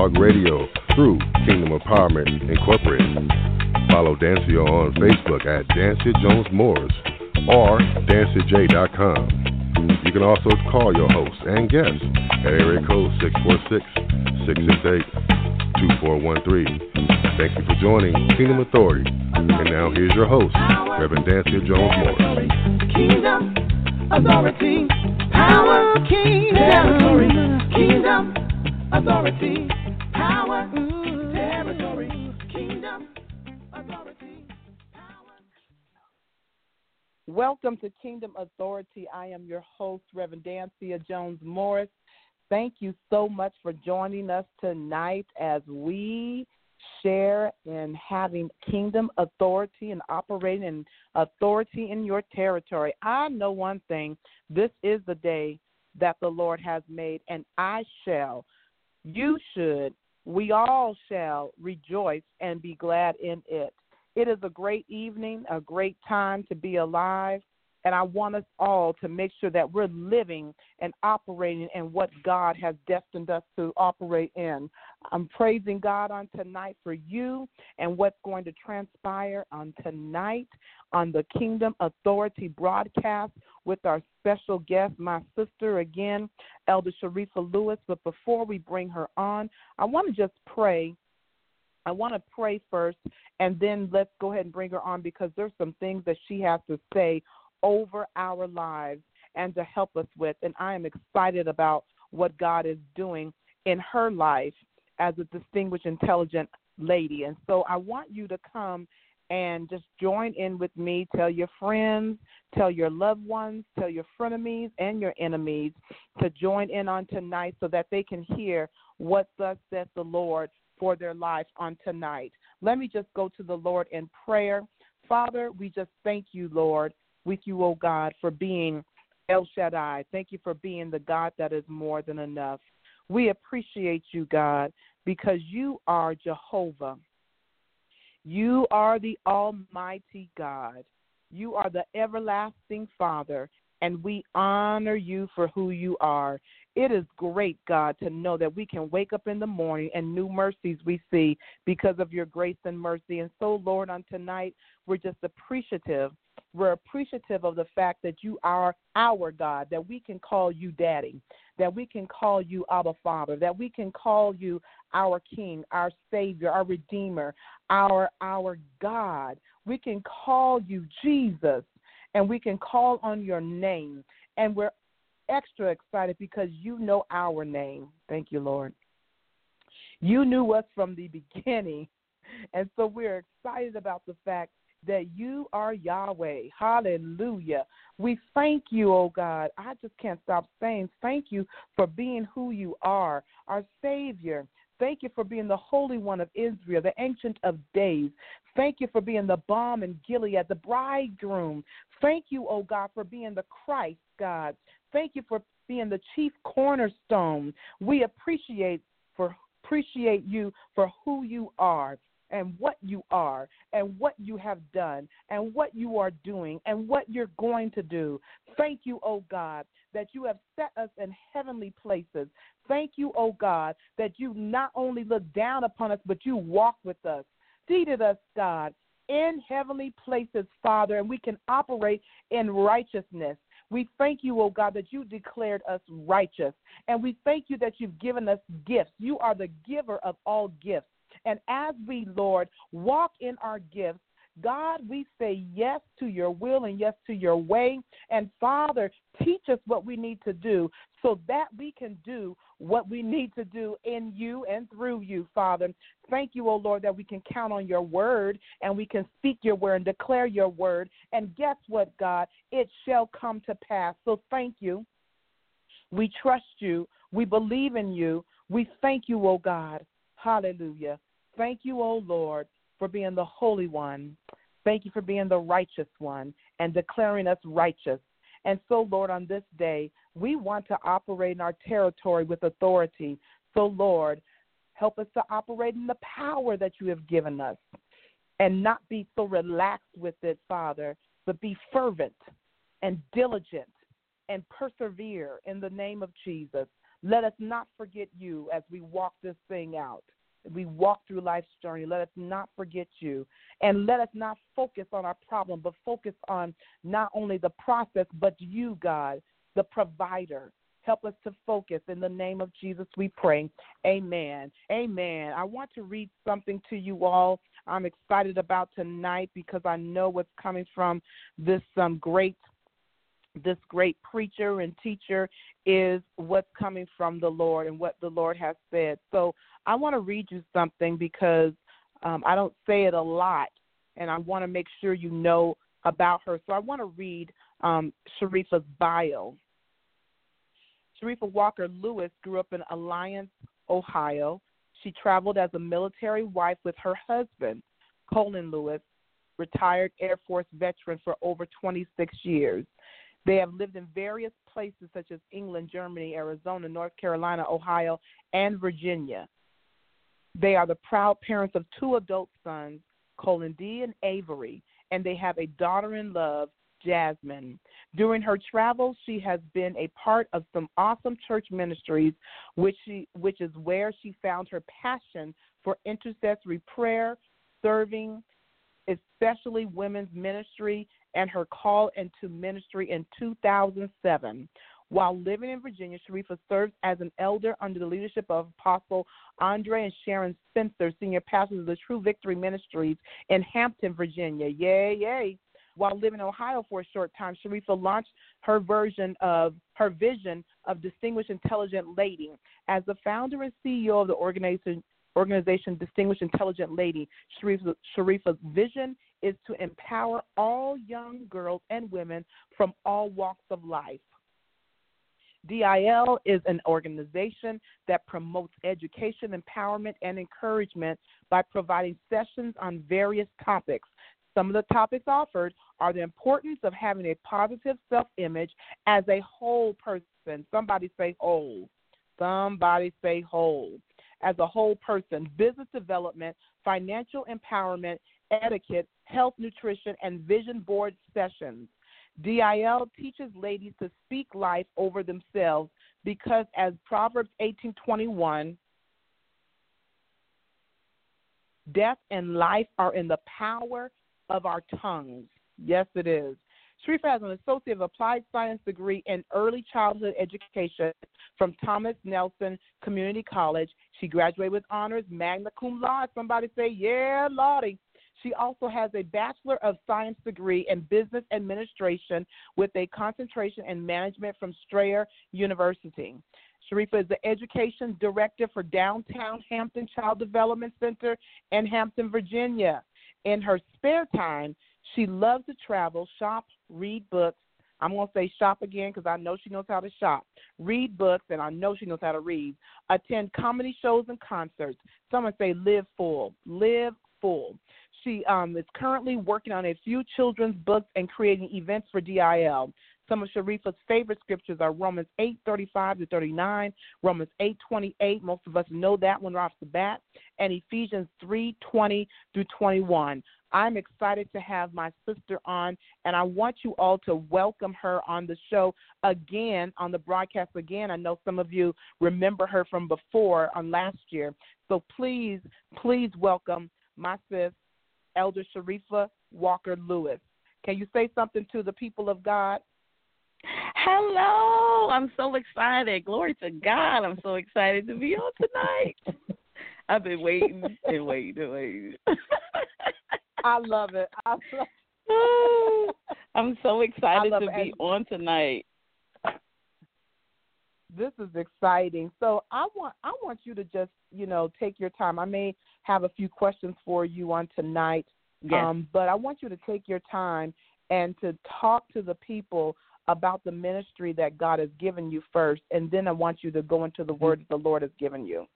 Talk Radio through Kingdom Empowerment Incorporated. Follow Dansiea on Facebook at Dansiea Jones Morris or danciaj.com. You can also call your host and guests at area code 646 668 2413. Thank you for joining Kingdom Authority. And now here's your host, Reverend Dansiea Jones Morris. Kingdom Authority, Power, King, Territory, Kingdom Authority, Welcome to Kingdom Authority. I am your host, Reverend Dansiea Jones Morris. Thank you so much for joining us tonight as we share in having kingdom authority and operating in authority in your territory. I know one thing this is the day that the Lord has made, and I shall, you should, we all shall rejoice and be glad in it. It is a great evening, a great time to be alive. And I want us all to make sure that we're living and operating in what God has destined us to operate in. I'm praising God on tonight for you and what's going to transpire on tonight on the Kingdom Authority broadcast with our special guest, my sister again, Elder Sharifa Louis. But before we bring her on, I want to just pray I want to pray first, and then let's go ahead and bring her on because there's some things that she has to say over our lives and to help us with. And I am excited about what God is doing in her life as a distinguished, intelligent lady. And so I want you to come and just join in with me. Tell your friends, tell your loved ones, tell your frenemies and your enemies to join in on tonight so that they can hear what thus says the Lord for their life on tonight. Let me just go to the Lord in prayer. Father, we just thank you, Lord, with you, O God, for being El Shaddai. Thank you for being the God that is more than enough. We appreciate you, God, because you are Jehovah. You are the Almighty God. You are the everlasting Father, and we honor you for who you are. It is great, God, to know that we can wake up in the morning and new mercies we see because of your grace and mercy. And so, Lord, on tonight, we're just appreciative we're appreciative of the fact that you are our God, that we can call you Daddy, that we can call you Abba Father, that we can call you our King, our Savior, our Redeemer, our our God. We can call you Jesus, and we can call on your name, and we're extra excited because you know our name. Thank you, Lord. You knew us from the beginning. And so we're excited about the fact that you are Yahweh. Hallelujah. We thank you, oh God. I just can't stop saying thank you for being who you are, our Savior. Thank you for being the Holy One of Israel, the Ancient of Days. Thank you for being the balm in Gilead, the bridegroom. Thank you, oh God, for being the Christ, God. Thank you for being the chief cornerstone. We appreciate for appreciate you for who you are and what you are and what you have done and what you are doing and what you're going to do. Thank you, oh God, that you have set us in heavenly places. Thank you, oh God, that you not only look down upon us, but you walk with us, seated us, God, in heavenly places, Father, and we can operate in righteousness. We thank you, oh God, that you declared us righteous. And we thank you that you've given us gifts. You are the giver of all gifts. And as we, Lord, walk in our gifts, God, we say yes to your will and yes to your way. And Father, teach us what we need to do so that we can do what we need to do in you and through you, Father. Thank you, O oh Lord, that we can count on your word and we can speak your word and declare your word. And guess what, God? It shall come to pass. So thank you. We trust you. We believe in you. We thank you, O oh God. Hallelujah. Thank you, O Lord, for being the Holy One. Thank you for being the righteous one and declaring us righteous. And so, Lord, on this day, we want to operate in our territory with authority. So, Lord, help us to operate in the power that you have given us. and not be so relaxed with it, Father, but be fervent and diligent and persevere in the name of Jesus. Let us not forget you as we walk this thing out. We walk through life's journey. Let us not forget you. And let us not focus on our problem, but focus on not only the process, but you, God, the provider. Help us to focus. In the name of Jesus, we pray. Amen. Amen. I want to read something to you all. I'm excited about tonight because I know what's coming from this um, great this great preacher and teacher is what's coming from the Lord and what the Lord has said. So I want to read you something because um, I don't say it a lot, and I want to make sure you know about her. So I want to read um, Sharifa's bio. Sharifa Walker Louis grew up in Alliance, Ohio. She traveled as a military wife with her husband, Colin Louis, retired Air Force veteran for over 26 years. They have lived in various places such as England, Germany, Arizona, North Carolina, Ohio, and Virginia. They are the proud parents of two adult sons, Colin D. and Avery, and they have a daughter in love, Jasmine. During her travels, she has been a part of some awesome church ministries, which she, which is where she found her passion for intercessory prayer, serving, especially women's ministry, and her call into ministry in 2007. While living in Virginia, Sharifa serves as an elder under the leadership of Apostle Andre and Sharon Spencer, senior pastors of the True Victory Ministries in Hampton, Virginia. Yay, yay. While living in Ohio for a short time, Sharifa launched her version of her vision of Distinguished Intelligent Lady. As the founder and CEO of the organization, organization Distinguished Intelligent Lady, Sharifa, Sharifa's vision is to empower all young girls and women from all walks of life. DIL is an organization that promotes education, empowerment, and encouragement by providing sessions on various topics. Some of the topics offered are the importance of having a positive self image as a whole person. Somebody say whole. Somebody say whole. As a whole person, business development, financial empowerment, etiquette, health, nutrition, and vision board sessions. DIL teaches ladies to speak life over themselves because as Proverbs 18:21 death and life are in the power of our tongues. Yes, it is. Sharifa has an Associate of Applied Science degree in Early Childhood Education from Thomas Nelson Community College. She graduated with honors, magna cum laude. Somebody say, yeah, Lottie. She also has a Bachelor of Science degree in Business Administration with a concentration in management from Strayer University. Sharifa is the Education Director for Downtown Hampton Child Development Center in Hampton, Virginia. In her spare time, she loves to travel, shop, read books. I'm going to say shop again because I know she knows how to shop. Read books, and I know she knows how to read. Attend comedy shows and concerts. Someone say live full. Live full. She um, is currently working on a few children's books and creating events for DIL. Some of Sharifa's favorite scriptures are Romans 8, 35 to 39, Romans 8, 28. Most of us know that one right off the bat, and Ephesians 3, 20 through 21. I'm excited to have my sister on, and I want you all to welcome her on the show again, on the broadcast again. I know some of you remember her from before on last year. So please, please welcome my sis, Elder Sharifa Walker Louis. Can you say something to the people of God? Hello, I'm so excited. Glory to God. I'm so excited to be on tonight. I've been waiting and waiting and waiting. I love it. I love I'm so excited to be on tonight. This is exciting. So I want I want you to just, you know, take your time. I may have a few questions for you on tonight. Yes. Um, but I want you to take your time and to talk to the people about the ministry that God has given you first, and then I want you to go into the Mm-hmm. word that the Lord has given you.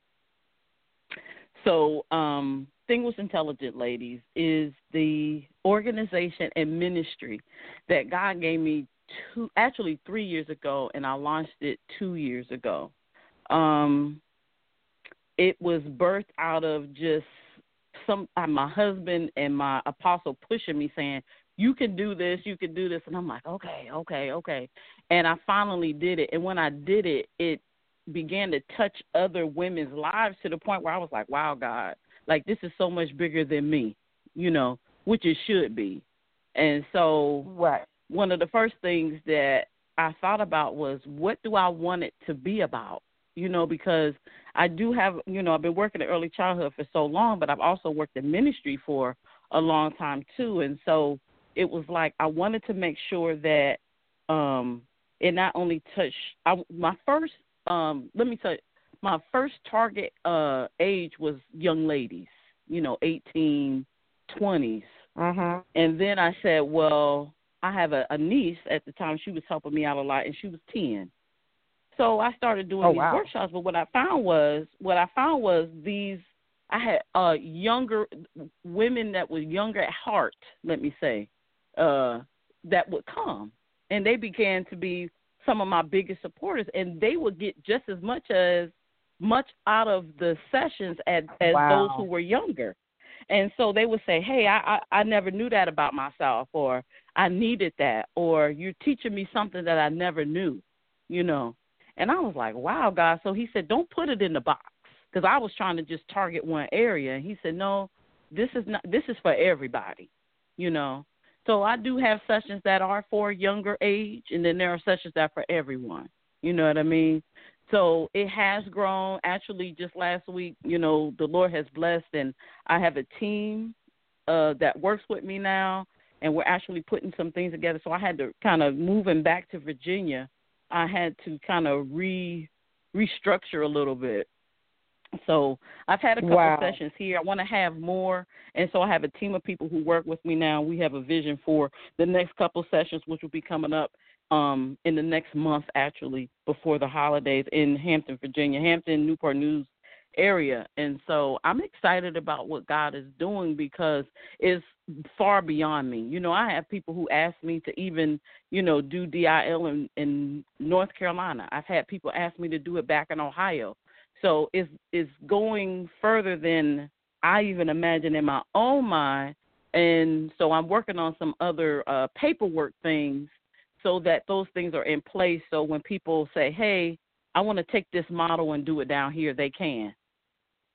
So, um, Distinguished Intelligent Ladies is the organization and ministry that God gave me two, actually three years ago, and I launched it two years ago. Um, it was birthed out of just some uh, my husband and my apostle pushing me saying you can do this you can do this and i'm like okay okay okay and i finally did it and when i did it it began to touch other women's lives to the point where i was like wow god like this is so much bigger than me you know which it should be. And so right. one of the first things that i thought about was what do i want it to be about? You know, because I do have, you know, I've been working in early childhood for so long, but I've also worked in ministry for a long time too. And so it was like I wanted to make sure that um it not only touched I, my first um let me tell you my first target uh age was young ladies, you know, 18, 20s. Mhm. And then I said, well, I have a, a niece at the time. She was helping me out a lot, and she was ten. So I started doing oh, these wow. workshops. But what I found was, what I found was these. I had uh younger women that were younger at heart. Let me say, uh, that would come, and they began to be some of my biggest supporters, and they would get just as much as much out of the sessions as as wow. those who were younger. And so they would say, "Hey, I, I I never knew that about myself," or "I needed that," or "You're teaching me something that I never knew," you know. And I was like, wow, God. So he said, don't put it in the box because I was trying to just target one area. And he said, no, this is not. This is for everybody, you know. So I do have sessions that are for younger age, and then there are sessions that are for everyone. You know what I mean? So it has grown. Actually, just last week, you know, the Lord has blessed, and I have a team uh, that works with me now, and we're actually putting some things together. So I had to kind of moving back to Virginia I had to kind of re restructure a little bit. So I've had a couple wow. sessions here. I want to have more, and so I have a team of people who work with me now. We have a vision for the next couple sessions, which will be coming up um, in the next month, actually, before the holidays in Hampton, Virginia, Hampton, Newport News area. And so I'm excited about what God is doing because it's far beyond me. You know, I have people who ask me to even, you know, do DIL in, in North Carolina. I've had people ask me to do it back in Ohio. So it's it's going further than I even imagine in my own mind. And so I'm working on some other uh, paperwork things so that those things are in place. So when people say, "Hey, I want to take this model and do it down here," they can.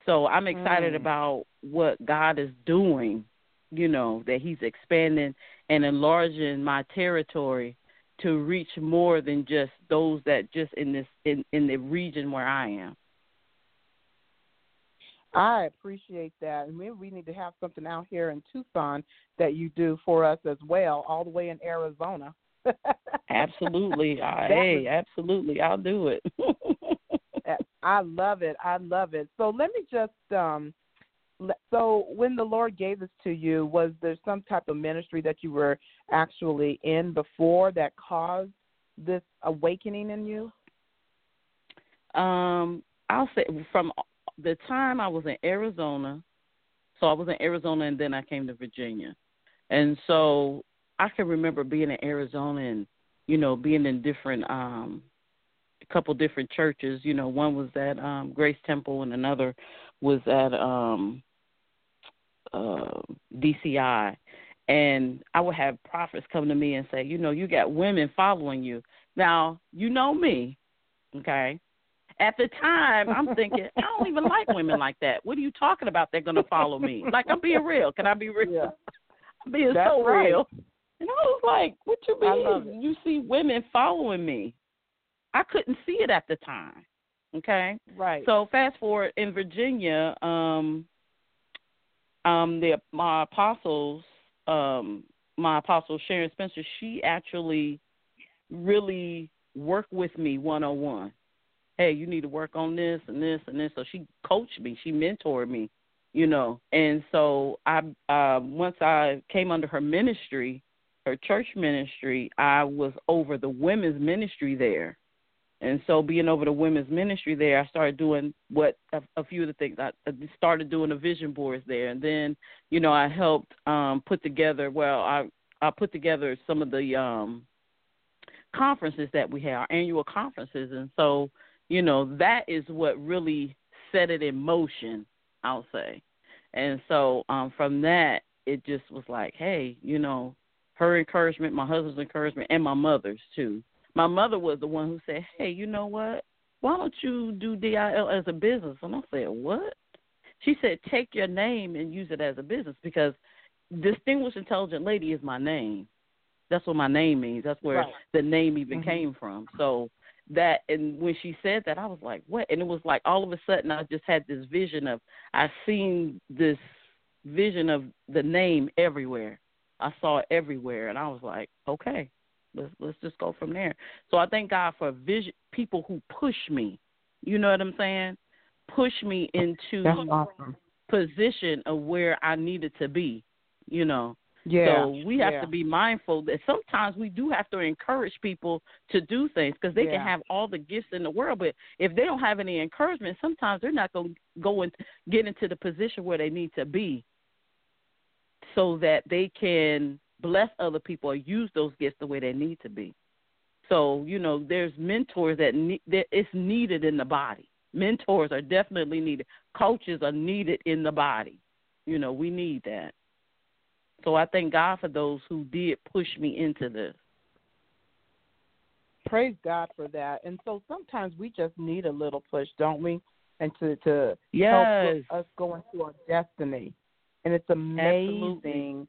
So I'm excited mm. about what God is doing, you know, that He's expanding and enlarging my territory to reach more than just those that just in this in, in the region where I am. I appreciate that. And maybe we need to have something out here in Tucson that you do for us as well, all the way in Arizona. Absolutely. I, hey, absolutely. I'll do it. I love it. I love it. So let me just um so when the Lord gave this to you, was there some type of ministry that you were actually in before that caused this awakening in you? Um, I'll say from the time I was in Arizona, so I was in Arizona and then I came to Virginia. And so I can remember being in Arizona and, you know, being in different um couple different churches. You know, one was at um, Grace Temple, and another was at um, uh, DCI. And I would have prophets come to me and say, you know, you got women following you. Now, you know me, okay? At the time, I'm thinking, I don't even like women like that. What are you talking about? They're going to follow me. Like, I'm being real. Can I be real? Yeah. I'm being That's so right. real. And I was like, what you mean? You see women following me. I couldn't see it at the time. Okay. Right. So fast forward in Virginia, um, um, the my apostles, um, my apostle Sharon Spencer, she actually really worked with me one on one. Hey, you need to work on this and this and this. So she coached me, she mentored me, you know. And so I uh once I came under her ministry, her church ministry, I was over the women's ministry there. And so, being over the women's ministry there, I started doing what a, a few of the things. I, started doing the vision boards there, and then, you know, I helped um, put together. Well, I I put together some of the um, conferences that we have, our annual conferences, and so, you know, that is what really set it in motion. I'll say, And so um from that it just was like, hey, you know, her encouragement, my husband's encouragement, and my mother's too. My mother was the one who said, hey, you know what? Why don't you do DIL as a business? And I said, what? She said, take your name and use it as a business because Distinguished Intelligent Lady is my name. That's what my name means. That's where right. the name even mm-hmm. came from. So that and when she said that I was like, What? And it was like all of a sudden I just had this vision of I seen this vision of the name everywhere. I saw it everywhere and I was like, Okay, let's let's just go from there. So I thank God for vision people who push me. You know what I'm saying? Push me into awesome. position of where I needed to be, you know. Yeah. So we have yeah. to be mindful that sometimes we do have to encourage people to do things because they yeah. can have all the gifts in the world, but if they don't have any encouragement, sometimes they're not going to go and get into the position where they need to be, so that they can bless other people or use those gifts the way they need to be. So you know, there's mentors that ne- that it's needed in the body. Mentors are definitely needed. Coaches are needed in the body. You know, we need that. So I thank God for those who did push me into this. Praise God for that. And so sometimes we just need a little push, don't we? And to to yes. help us go into our destiny. And it's amazing Absolutely.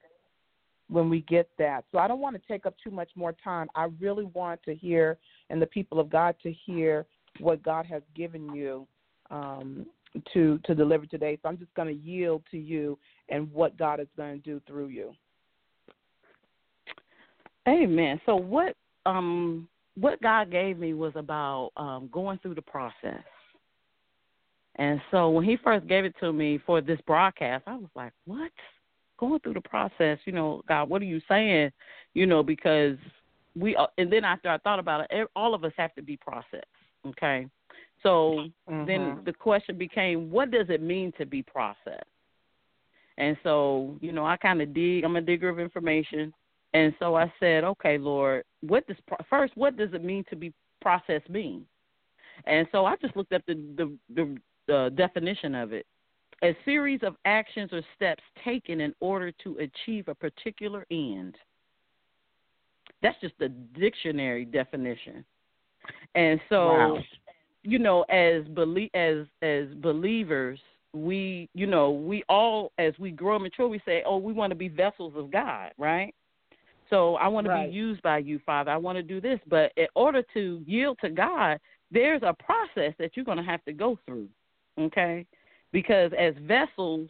when we get that. So I don't want to take up too much more time. I really want to hear and the people of God to hear what God has given you um, to to deliver today. So I'm just going to yield to you and what God is going to do through you. Amen. So what um what God gave me was about um going through the process. And so when he first gave it to me for this broadcast, I was like, "What? Going through the process, you know, God, what are you saying?" You know, because we uh, and then after I thought about it, all of us have to be processed, okay? So mm-hmm. then the question became, what does it mean to be processed? And so, you know, I kind of dig. I'm a digger of information, and so I said, okay, Lord, what does first? What does it mean to be processed mean? And so I just looked up the the, the, the definition of it: a series of actions or steps taken in order to achieve a particular end. That's just the dictionary definition. And so, wow. you know, as belie- as as believers, we, you know, we all, as we grow and mature, we say, oh, we want to be vessels of God, right? So I want right. to be used by you, Father. I want to do this. But in order to yield to God, there's a process that you're going to have to go through, okay? Because as vessels,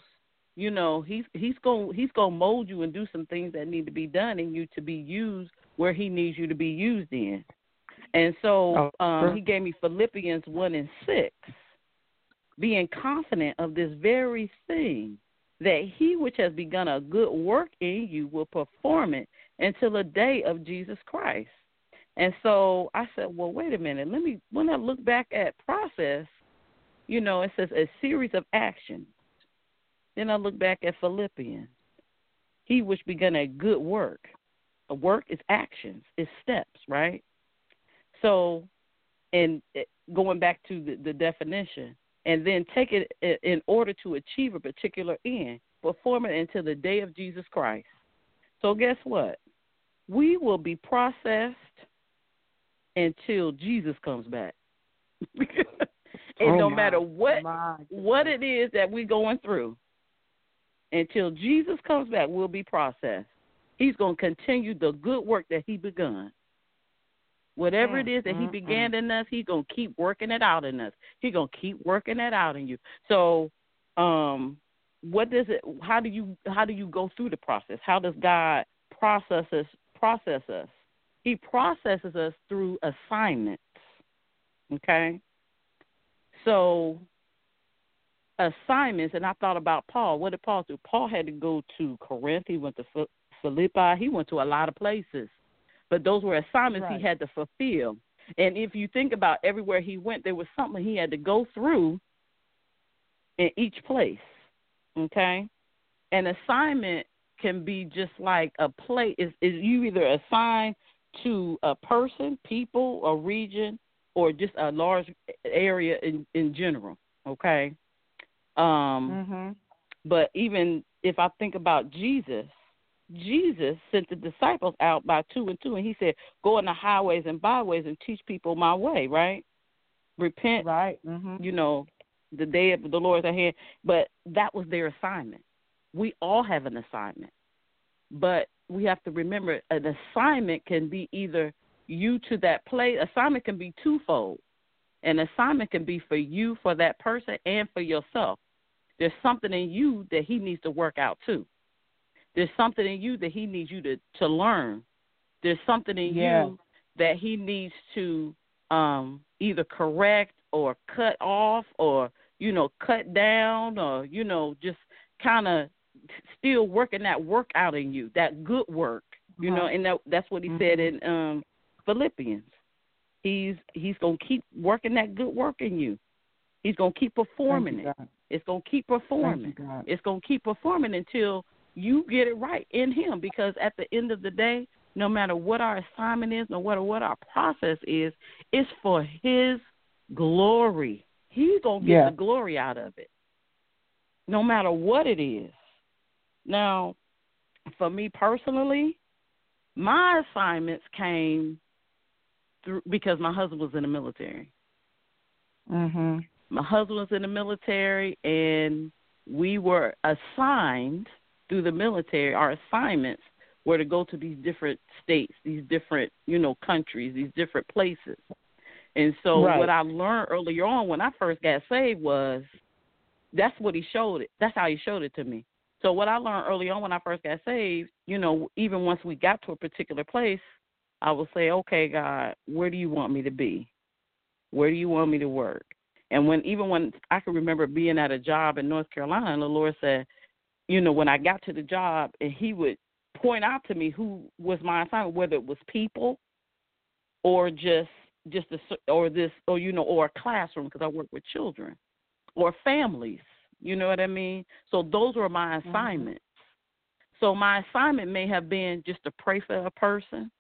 you know, he's he's going he's going to mold you and do some things that need to be done in you to be used where he needs you to be used in. And so oh, um, he gave me Philippians 1 and 6 being confident of this very thing, that he which has begun a good work in you will perform it until the day of Jesus Christ. And so I said, well, wait a minute. Let me, when I look back at process, you know, it says a series of actions. Then I look back at Philippians. He which begun a good work. A work is actions, is steps, right? So, and going back to the, the definition, and then take it in order to achieve a particular end, perform it until the day of Jesus Christ. So, guess what? We will be processed until Jesus comes back. and oh no my, matter what what it is that we're going through, until Jesus comes back, we'll be processed. He's going to continue the good work that He begun. Whatever it mm, is that he mm, began mm. in us, he's gonna keep working it out in us. He's gonna keep working it out in you. So, um, what does it? How do you how do you go through the process? How does God process us? Process us. He processes us through assignments. Okay. So assignments, and I thought about Paul. What did Paul do? Paul had to go to Corinth. He went to Philippi. He went to a lot of places but those were assignments right. he had to fulfill. And if you think about everywhere he went, there was something he had to go through in each place. Okay? An assignment can be just like a place is, is you either assign to a person, people, a region, or just a large area in, in general. Okay. Um mm-hmm. But even if I think about Jesus, Jesus sent the disciples out by two and two, and he said, "Go in the highways and byways and teach people my way." Right? Repent. Right. hmm You know, the day of the Lord's at hand. But that was their assignment. We all have an assignment, but we have to remember an assignment can be either you to that place. Assignment can be twofold. An assignment can be for you, for that person, and for yourself. There's something in you that he needs to work out too. There's something in you that he needs you to to learn. There's something in Yeah. you that he needs to um either correct or cut off or you know cut down or you know just kind of still working that work out in you that good work you know Uh-huh. and that that's what he said in um philippians. He's he's going to keep working that good work in you. He's going to keep performing you, it. God. it's going to keep performing. You, it's going to keep performing until you get it right in him because at the end of the day no matter what our assignment is no matter what our process is it's for his glory. He's going to get Yeah. the glory out of it no matter what it is. Now for me personally my assignments came through because my husband was in the military Mhm. my husband was in the military and we were assigned through the military our assignments were to go to these different states these different you know countries these different places and so Right. what i learned earlier on when i first got saved was that's what he showed it that's how he showed it to me so what i learned early on when i first got saved you know even once we got to a particular place i would say okay god where do you want me to be where do you want me to work and when even when I can remember being at a job in North Carolina, and the Lord said, you know, when I got to the job, and He would point out to me who was my assignment, whether it was people or just just a, or this or you know or a classroom because I work with children or families. You know what I mean? So those were my mm-hmm. assignments. So my assignment may have been just to pray for a person.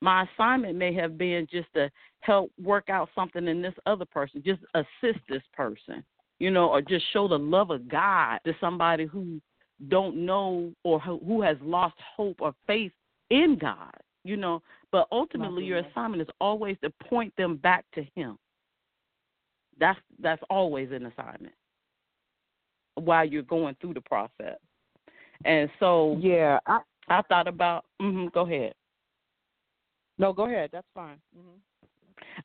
My assignment may have been just to help work out something in this other person, just assist this person, you know, or just show the love of God to somebody who don't know or who has lost hope or faith in God, you know. But ultimately, your assignment is always to point them back to Him. That's that's always an assignment while you're going through the process. And so Yeah. I, I thought about. hmm go ahead. No, go ahead. That's fine. hmm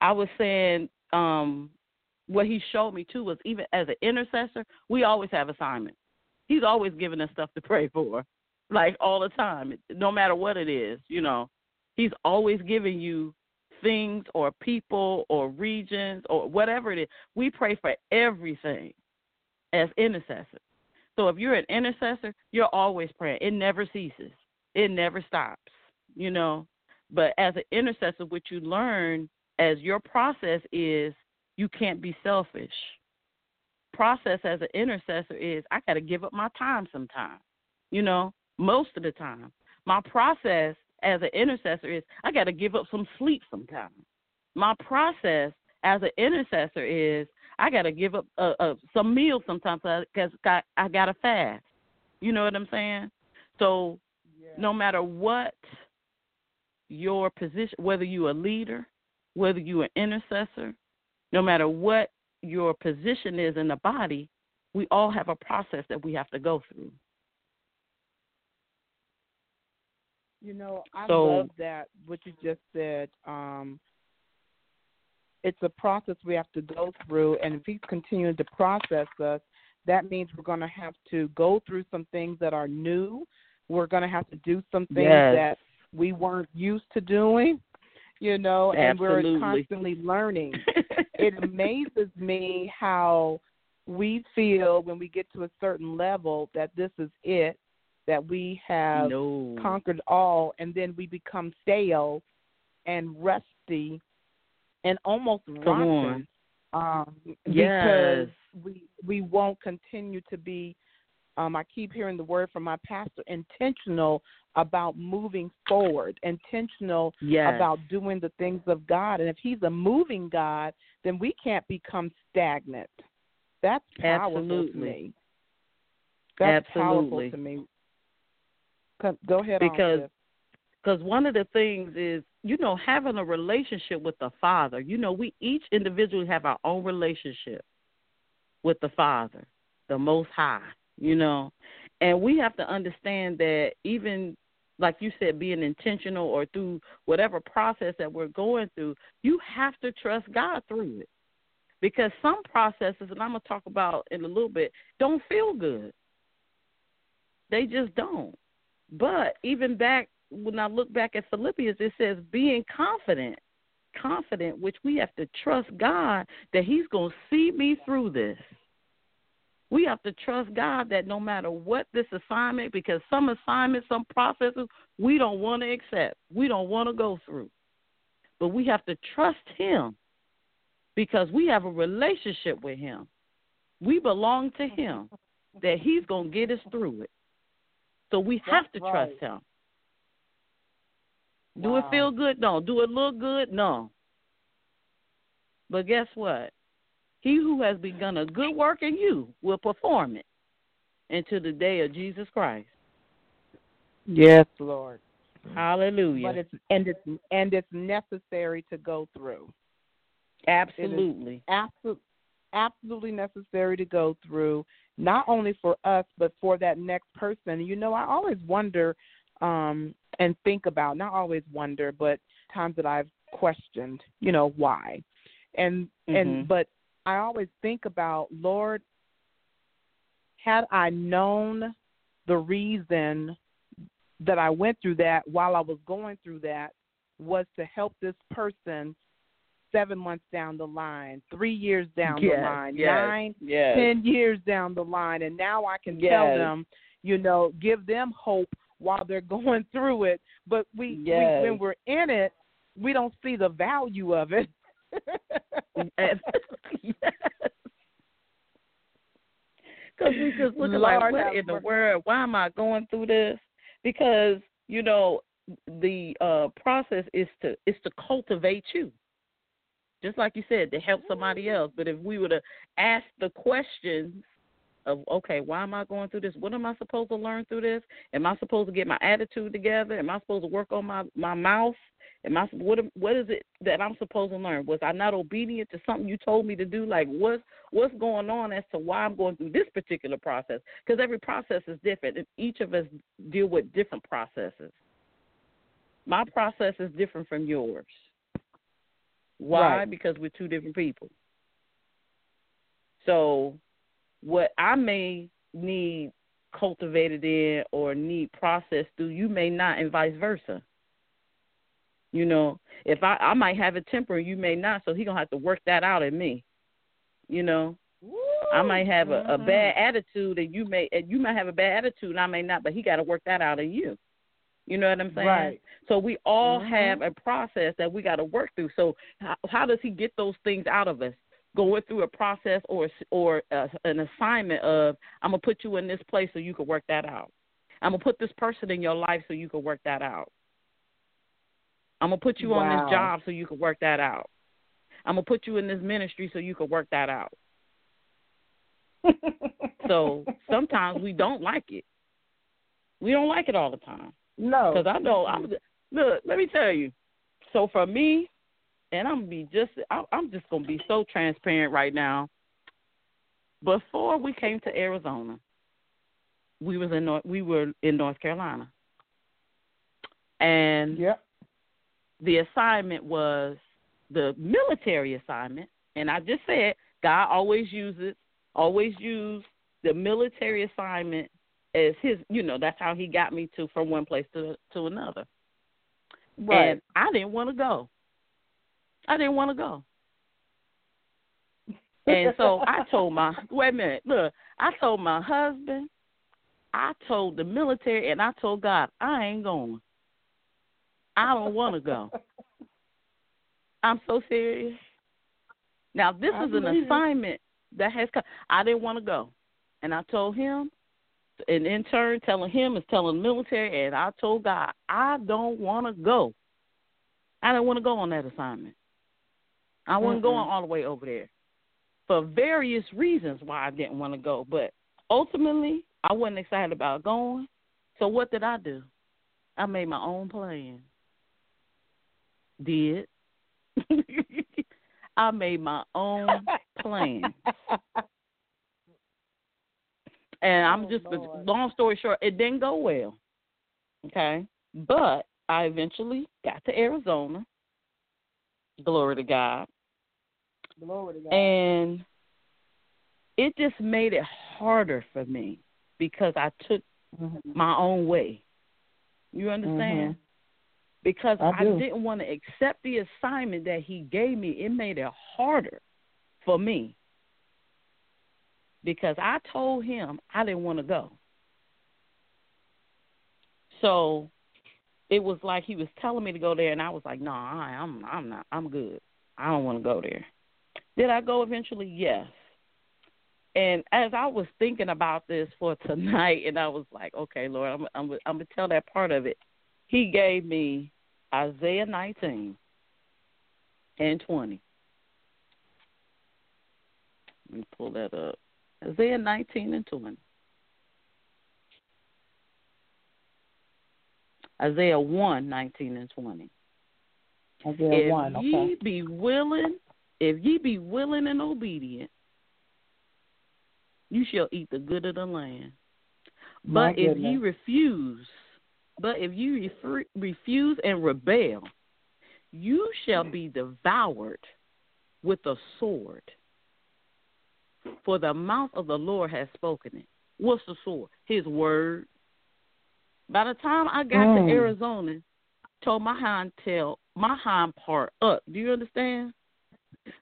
I was saying um what he showed me too was even as an intercessor, we always have assignments. He's always giving us stuff to pray for, like all the time, no matter what it is. You know, he's always giving you things or people or regions or whatever it is. We pray for everything as intercessors. So if you're an intercessor, you're always praying. It never ceases. It never stops. You know, but as an intercessor, what you learn as your process is you can't be selfish. Process as an intercessor is I got to give up my time sometimes. You know, most of the time. My process as an intercessor is I got to give up some sleep sometimes. My process as an intercessor is I got to give up uh, uh, some meals sometimes because I, I got to fast. You know what I'm saying? So no matter what your position, whether you're a leader, whether you're an intercessor, no matter what your position is in the body, we all have a process that we have to go through. You know, I So- love that what you just said. Um, it's a process we have to go through, and if he's continuing to process us, that means we're going to have to go through some things that are new. We're going to have to do some things Yes. that we weren't used to doing. You know, and Absolutely. we're constantly learning. it amazes me how we feel when we get to a certain level that this is it, that we have no. conquered all, and then we become stale and rusty and almost Come rotten. Um, Yes. Because we we won't continue to be. Um, I keep hearing the word from my pastor: intentional about moving forward, intentional Yes. about doing the things of God. And if He's a moving God, then we can't become stagnant. That's powerful to Absolutely. me. That's Absolutely. powerful to me. Go ahead. Because because one of the things is you know having a relationship with the father you know we each individually have our own relationship with the father the most high you know and we have to understand that even like you said being intentional or through whatever process that we're going through you have to trust god through it. Because some processes and i'm going to talk about in a little bit don't feel good. They just don't. But even back when I look back at Philippians, it says being confident, confident, which we have to trust God that He's going to see me through this. We have to trust God that no matter what this assignment, because some assignments, some processes, we don't want to accept, we don't want to go through. But we have to trust Him because we have a relationship with Him. We belong to Him, that He's going to get us through it. So we have That's to trust. Him. Do it feel good? No. Do it look good? No. But guess what? He who has begun a good work in you will perform it until the day of Jesus Christ. Yes, Lord. Hallelujah. But it's and it's and it's necessary to go through. Absolutely. Absolutely, absolutely necessary to go through. Not only for us, but for that next person. You know, I always wonder um, and think about. Not always wonder, but times that I've questioned. You know why, and and Mhm. but I always think about Lord. Had I known the reason that I went through that while I was going through that was to help this person seven months down the line, three years down Yes, the line, yes, nine, yes. ten years down the line, and now I can tell them, you know, give them hope while they're going through it. But we, we when we're in it, we don't see the value of it. yes. Because we just look at like, what in the world? Why am I going through this? Because you know the uh process is to is to cultivate you, just like you said, to help somebody else. But if we were to ask the questions of, okay, why am I going through this? What am I supposed to learn through this? Am I supposed to get my attitude together? Am I supposed to work on my my mouth? Am I what what is it that I'm supposed to learn? Was I not obedient to something you told me to do? Like what's what's going on as to why I'm going through this particular process? Because every process is different, and each of us deal with different processes. My process is different from yours. Why? Right. Because we're two different people. So, what I may need cultivated in or need processed through, you may not, and vice versa. You know, if I I might have a temper, and you may not, so he gonna have to work that out in me. You know, I might have a, a bad attitude, and you may and you might have a bad attitude, and I may not, but he got to work that out in you. You know what I'm saying? Right. So we all Mhm. have a process that we got to work through. So how, how does he get those things out of us? Going through a process or or uh, an assignment of I'm gonna put you in this place so you can work that out. I'm gonna put this person in your life so you can work that out. I'm gonna put you on this job so you can work that out. I'm gonna put you in this ministry so you can work that out. So sometimes we don't like it. We don't like it all the time. no, Because I know I'm look. Let me tell you. So for me, and I'm be just. I- I'm just gonna be so transparent right now. Before we came to Arizona, we was in North, we were in North Carolina, and Yep. The assignment was the military assignment, and I just said God always uses always use the military assignment as his. You know that's how he got me to from one place to to another. Right. And I didn't want to go. I didn't want to go. And so I told my wait a minute, look, I told my husband, I told the military, and I told God, I ain't going. I don't want to go. I'm so serious. Now this I is an believe it. assignment that has come. I didn't want to go, and I told him, and in turn, telling him is telling the military, and I told God, I don't want to go. I didn't want to go on that assignment. I wasn't Mm-mm. going all the way over there for various reasons why I didn't want to go. But ultimately, I wasn't excited about going. So what did I do? I made my own plan. Did. I made my own plan. And I'm Oh, just Lord. long story short, it didn't go well. Okay? But I eventually got to Arizona. Glory to God. Glory to God. And it just made it harder for me because I took Mhm. my own way. You understand? Because I I, didn't want to accept the assignment that he gave me. It made it harder for me. Because I told him I didn't want to go. So it was like he was telling me to go there and I was like, No, I I'm I'm not I'm good. I don't want to go there. Did I go eventually? Yes. And as I was thinking about this for tonight, and I was like, okay, Lord, I'm I'm I'm gonna tell that part of it. He gave me Isaiah 19 and 20. Let me pull that up. Isaiah 19 and 20. Isaiah 1, 19 and 20 Isaiah if 1, ye be willing, if ye be willing and obedient, you shall eat the good of the land. My But if ye refuse, but if you refer, refuse and rebel, you shall be devoured with a sword. For the mouth of the Lord has spoken it. What's the sword? His word. By the time I got Mm. to Arizona, told my hind tail, my hind part up. Do you understand?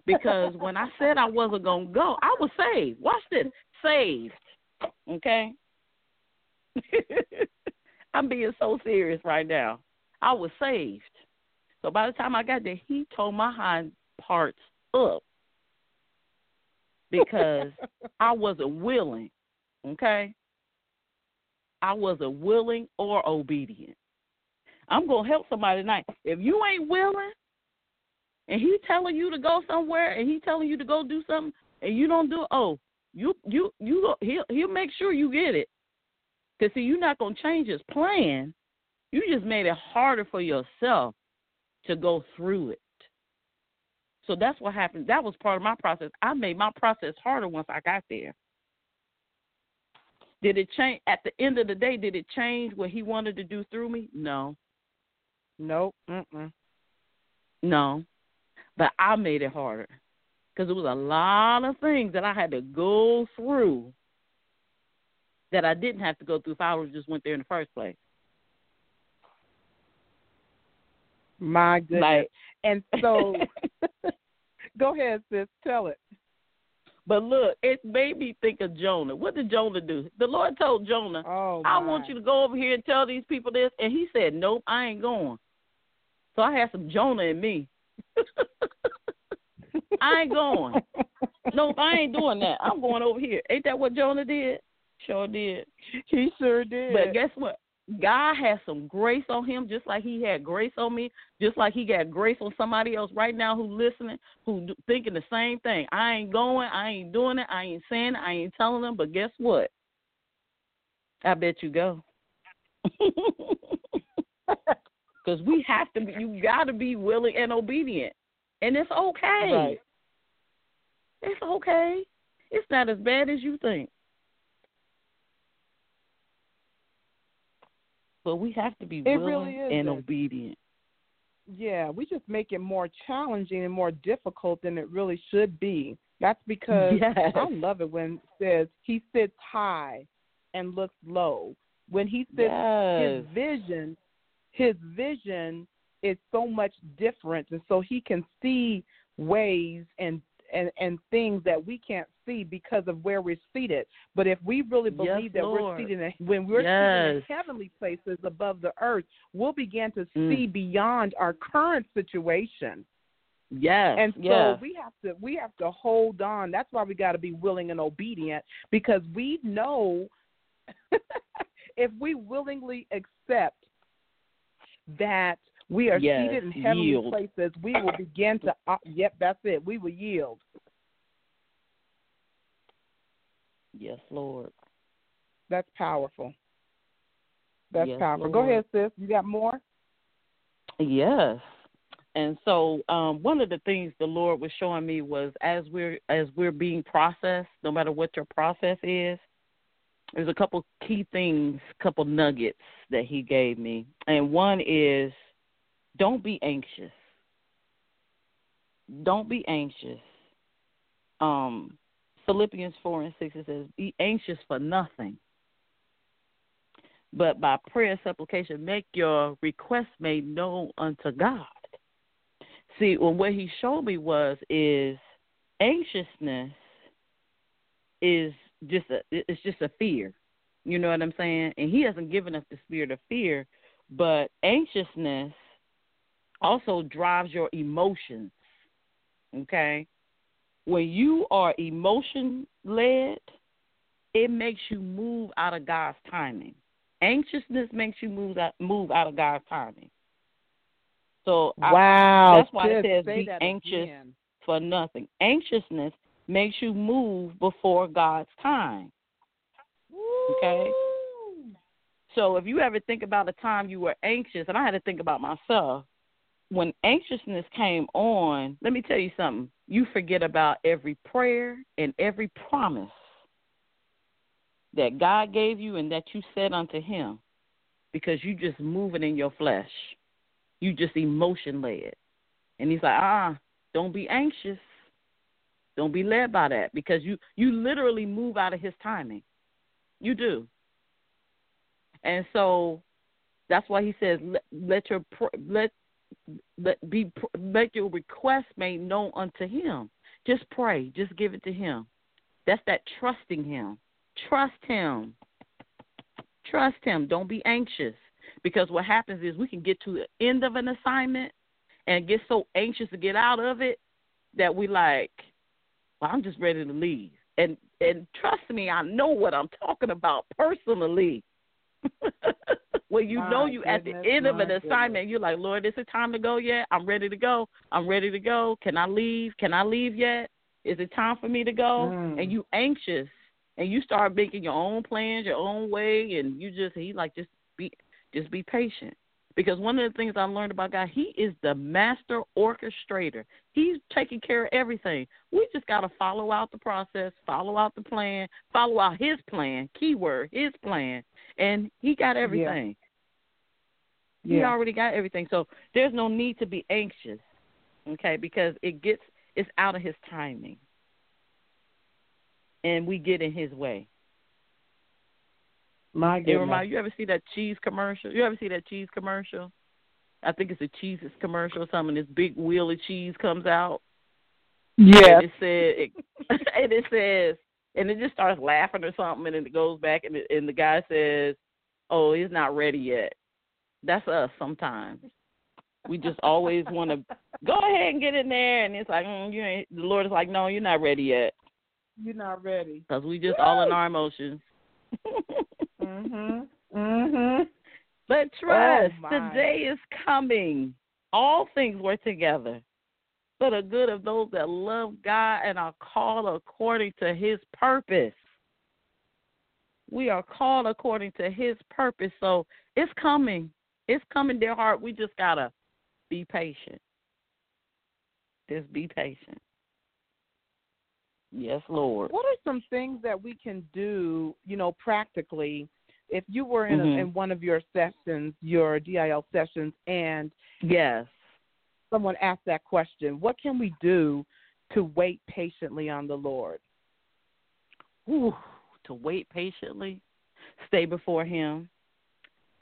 Because when I said I wasn't gonna go, I was saved. Watch this, saved. Okay. I'm being so serious right now. I was saved. So by the time I got there, he told my hind parts up because I wasn't willing. Okay. I wasn't willing or obedient. I'm gonna help somebody tonight. If you ain't willing, and he telling you to go somewhere, and he telling you to go do something, and you don't do it, oh, you you you he'll he'll make sure you get it. Cause see, you're not gonna change his plan. You just made it harder for yourself to go through it. So that's what happened. That was part of my process. I made my process harder once I got there. Did it change at the end of the day? Did it change what he wanted to do through me? No. Nope. Mm-mm. No, but I made it harder because it was a lot of things that I had to go through that I didn't have to go through if I just went there in the first place. My goodness. Like, and so, go ahead, sis. Tell it. but look, it made me think of Jonah. What did Jonah do? The Lord told Jonah, Oh, "I want you to go over here and tell these people this," and he said, "Nope, I ain't going." So I had some Jonah in me. I ain't going. Nope, I ain't doing that. I'm going over here. Ain't that what Jonah did? Sure did. he sure did. But guess what? God has some grace on him, just like He had grace on me, just like He got grace on somebody else right now who listening, who do- thinking the same thing. I ain't going, I ain't doing it, I ain't saying it, I ain't telling them. But guess what? I bet you go. Because we have to be, you got to be willing and obedient, and it's okay. Right. It's okay. It's not as bad as you think. But we have to be It willing really and obedient. Yeah, we just make it more challenging and more difficult than it really should be. That's because Yes. I love it when it says he sits high and looks low. When he sits Yes. his vision his vision is so much different and so he can see ways and and and things that we can't see because of where we're seated but if we really Yes, believe that Lord. we're seated in, when we're seated in heavenly places above the earth we'll begin to Mm. see beyond our current situation Yes. and so yes. we have to we have to hold on. That's why we got to be willing and obedient because we know if we willingly accept that we are Yes, seated in heavenly yield. places, we will begin to. Uh, yep, that's it. We will yield. yes, Lord. That's powerful. That's Yes, powerful. Go ahead, sis. You got more? Yes. And so um, one of the things the Lord was showing me was as we're as we're being processed, no matter what your process is, there's a couple key things, couple nuggets that He gave me, and one is don't be anxious. Don't be anxious. Um, Philippians four and six it says, "Be anxious for nothing." But by prayer and supplication, make your requests made known unto God. See, well, what he showed me was is anxiousness is just a it's just a fear. You know what I'm saying? And he hasn't given us the spirit of fear, but anxiousness also drives your emotions. Okay? When you are emotion led, it makes you move out of God's timing. Anxiousness makes you move out move out of God's timing. So I, Wow. that's why it says say be anxious again. for nothing. Anxiousness makes you move before God's time. Okay? So if you ever think about a time you were anxious, and I had to think about myself, when anxiousness came on, let me tell you something. You forget about every prayer and every promise that God gave you and that you said unto him because you just moving in your flesh. You just emotion led. And he's like, ah, don't be anxious. Don't be led by that because you you literally move out of his timing. You do. And so that's why he says let, let your let be let your request made known unto him. Just pray, just give it to him. That's that trusting him. Trust him. Trust him. Don't be anxious because what happens is we can get to the end of an assignment and get so anxious to get out of it that we like, well, I'm just ready to leave. And and trust me, I know what I'm talking about personally. when you My know you at the end of an my assignment, you're like, Lord, is it time to go yet? I'm ready to go. I'm ready to go. Can I leave? Can I leave yet? Is it time for me to go? Mm. And you anxious and you start making your own plans, your own way, and you just he like just be just be patient. Because one of the things I learned about God, He is the master orchestrator. He's taking care of everything. We just got to follow out the process, follow out the plan, follow out His plan. Keyword, His plan, and He got everything. He Yeah. already got everything. So there's no need to be anxious, okay? Because it gets it's out of His timing, and we get in His way. My It goodness. remind you ever see that cheese commercial? You ever see that cheese commercial? I think it's a cheeses commercial or something. This big wheel of cheese comes out. Yeah. And it said, it, and it says, and it just starts laughing or something, and it goes back, and, it, and the guy says, "Oh, he's not ready yet." That's us sometimes. We just always want to go ahead and get in there, and it's like, mm, you ain't. The Lord is like, "No, you're not ready yet," You're not ready. because we just all in our emotions. Mhm. Mhm. But trust, my. the day is coming. All things work together for the good of those that love God and are called according to his purpose. We are called according to his purpose. So it's coming. It's coming, dear heart. We just got to be patient. Just be patient. Yes, Lord. What are some things that we can do, you know, practically? If you were in, Mhm. a, in one of your sessions, your DIL sessions, and Yes. someone asked that question, what can we do to wait patiently on the Lord? Whew, to wait patiently, stay before Him.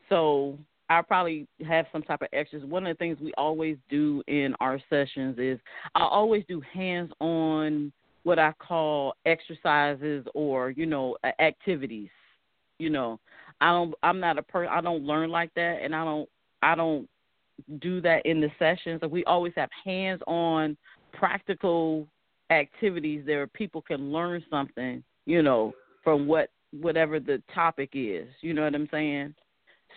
So I'll probably have some type of extras. One of the things we always do in our sessions is I always do hands on what I call exercises or you know activities. You know, I don't. I'm not a per. I don't learn like that, and I don't. I don't do that in the sessions. We always have hands on practical activities there people can learn something, you know, from what whatever the topic is. You know what I'm saying?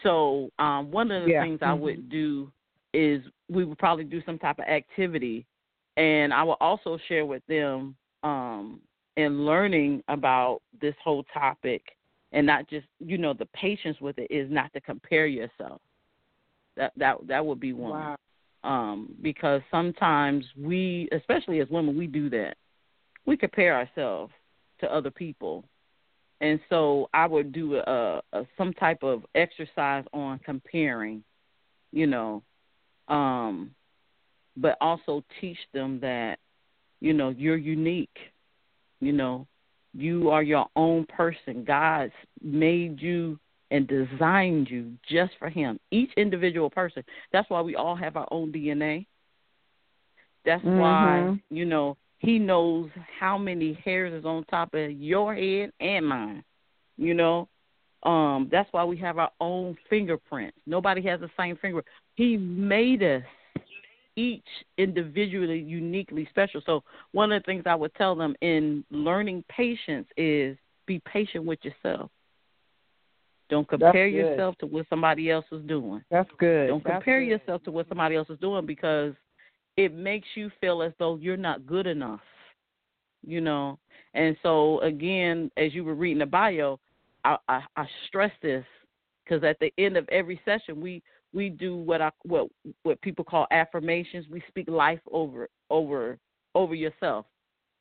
So um, one of the Yeah. things I Mhm. would do is we would probably do some type of activity, and I will also share with them um, in learning about this whole topic and not just you know the patience with it is not to compare yourself. That that that would be one. Wow. Um, because sometimes we, especially as women, we do that. We compare ourselves to other people, and so I would do a, a some type of exercise on comparing, you know, um, but also teach them that, you know, you're unique. You know, you are your own person. God's made you and designed you just for Him. Each individual person. That's why we all have our own DNA. That's Mhm. why, you know, He knows how many hairs is on top of your head and mine. You know, um, that's why we have our own fingerprints. Nobody has the same finger. He made us each individually uniquely special. So one of the things I would tell them in learning patience is be patient with yourself. Don't compare yourself to what somebody else is doing. That's good. Don't That's compare good. yourself to what somebody else is doing because it makes you feel as though you're not good enough. You know, and so again, as you were reading the bio, I, I, I stress this because at the end of every session, we we do what I what what people call affirmations. We speak life over over over yourself.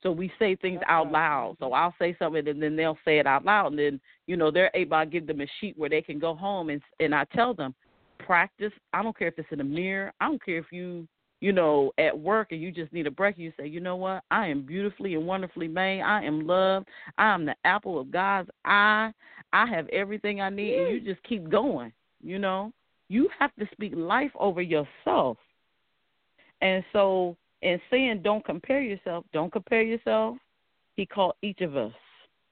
So we say things out loud. So I'll say something and then they'll say it out loud, and then you know they're able. I give them a sheet where they can go home and and I tell them practice. I don't care if it's in a mirror. I don't care if you you know at work and you just need a break. You say, you know what? I am beautifully and wonderfully made. I am loved. I am the apple of God's eye. I have everything I need, and you just keep going. You know, you have to speak life over yourself. And so, in saying don't compare yourself, don't compare yourself, he called each of us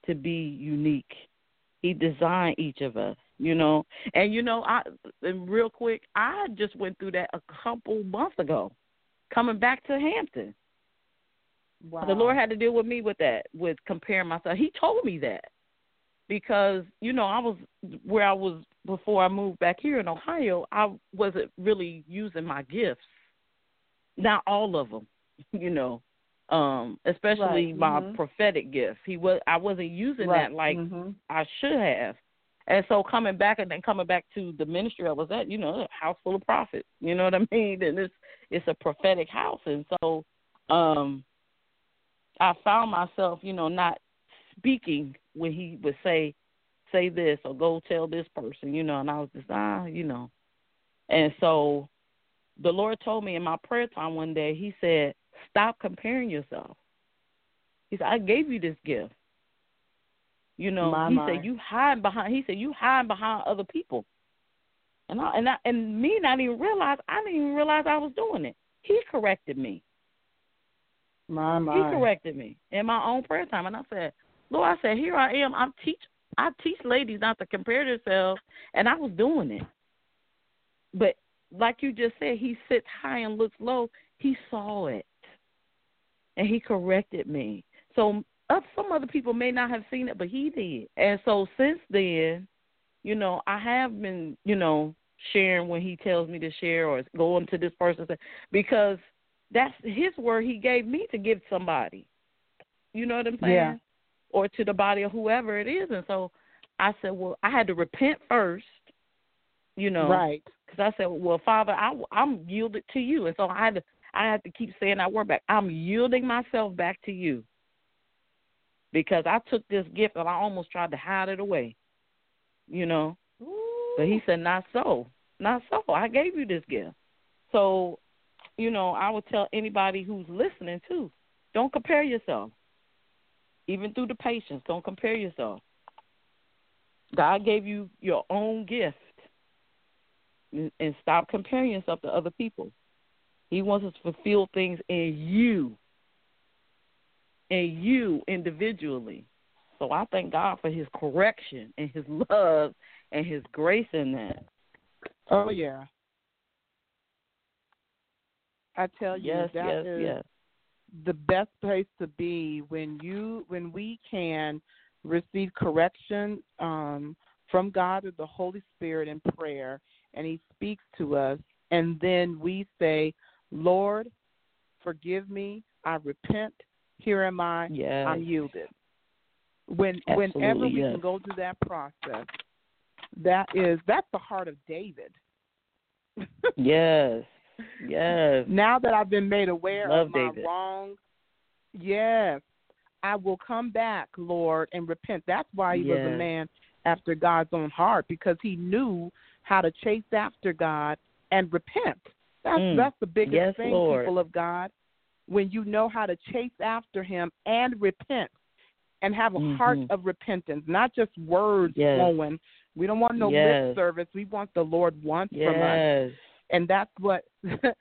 to be unique. He designed each of us, you know. And you know, I and real quick, I just went through that a couple months ago, coming back to Hampton. Wow. The Lord had to deal with me with that, with comparing myself. He told me that because you know I was where I was before I moved back here in Ohio. I wasn't really using my gifts, not all of them, you know, um, especially Right, my mhm. prophetic gift. He was I wasn't using Right. that like Mhm. I should have. And so coming back and then coming back to the ministry I was at, you know, a house full of prophets. You know what I mean? And it's it's a prophetic house and so um I found myself, you know, not speaking when he would say say this or go tell this person, you know, and I was just ah, you know. And so the Lord told me in my prayer time one day, he said, Stop comparing yourself. He said, I gave you this gift. You know, My, he my. said you hide behind he said you hide behind other people. And I and I and me not even realize I didn't even realize I was doing it. He corrected me. My He corrected me in my own prayer time, and I said, "Lord, I said, here I am. I'm teach. I teach ladies not to compare themselves, and I was doing it. But like you just said, he sits high and looks low. He saw it, and he corrected me. So uh, some other people may not have seen it, but he did. And so since then, you know, I have been, you know, sharing when he tells me to share or going to this person because that's his word he gave me to give somebody. You know what I'm saying? Yeah. Or to the body of whoever it is. And so I said, well, I had to repent first, you know, Right. because I said, well, Father, I, I'm yielded to you, and so I had to, I had to keep saying that word back. I'm yielding myself back to you because I took this gift and I almost tried to hide it away, you know. But he said, not so, not so. I gave you this gift, so you know, I would tell anybody who's listening too, don't compare yourself. Even through the patience, don't compare yourself. God gave you your own gift and and stop comparing yourself to other people. He wants us to fulfill things in you, in you individually. So I thank God for His correction and His love and His grace in that. Oh yeah. I tell you Yes, that yes, is yes. the best place to be when you when we can receive correction um, from God or the Holy Spirit in prayer, and He speaks to us, and then we say, "Lord, forgive me. I repent. Here am I. Yes. I'm yielded." When Absolutely, whenever we yes. can go through that process, that is that's the heart of David. Yes. Yes. Now that I've been made aware Love of my David. wrongs, yes, I will come back, Lord, and repent. That's why he was a man after God's own heart because he knew how to chase after God and repent. That's Mm. that's the biggest Yes, thing, Lord. people of God. When you know how to chase after Him and repent, and have a heart Mhm. of repentance, not just words Yes. flowing. We don't want no Yes. lip service. We want the Lord wants from us and that's what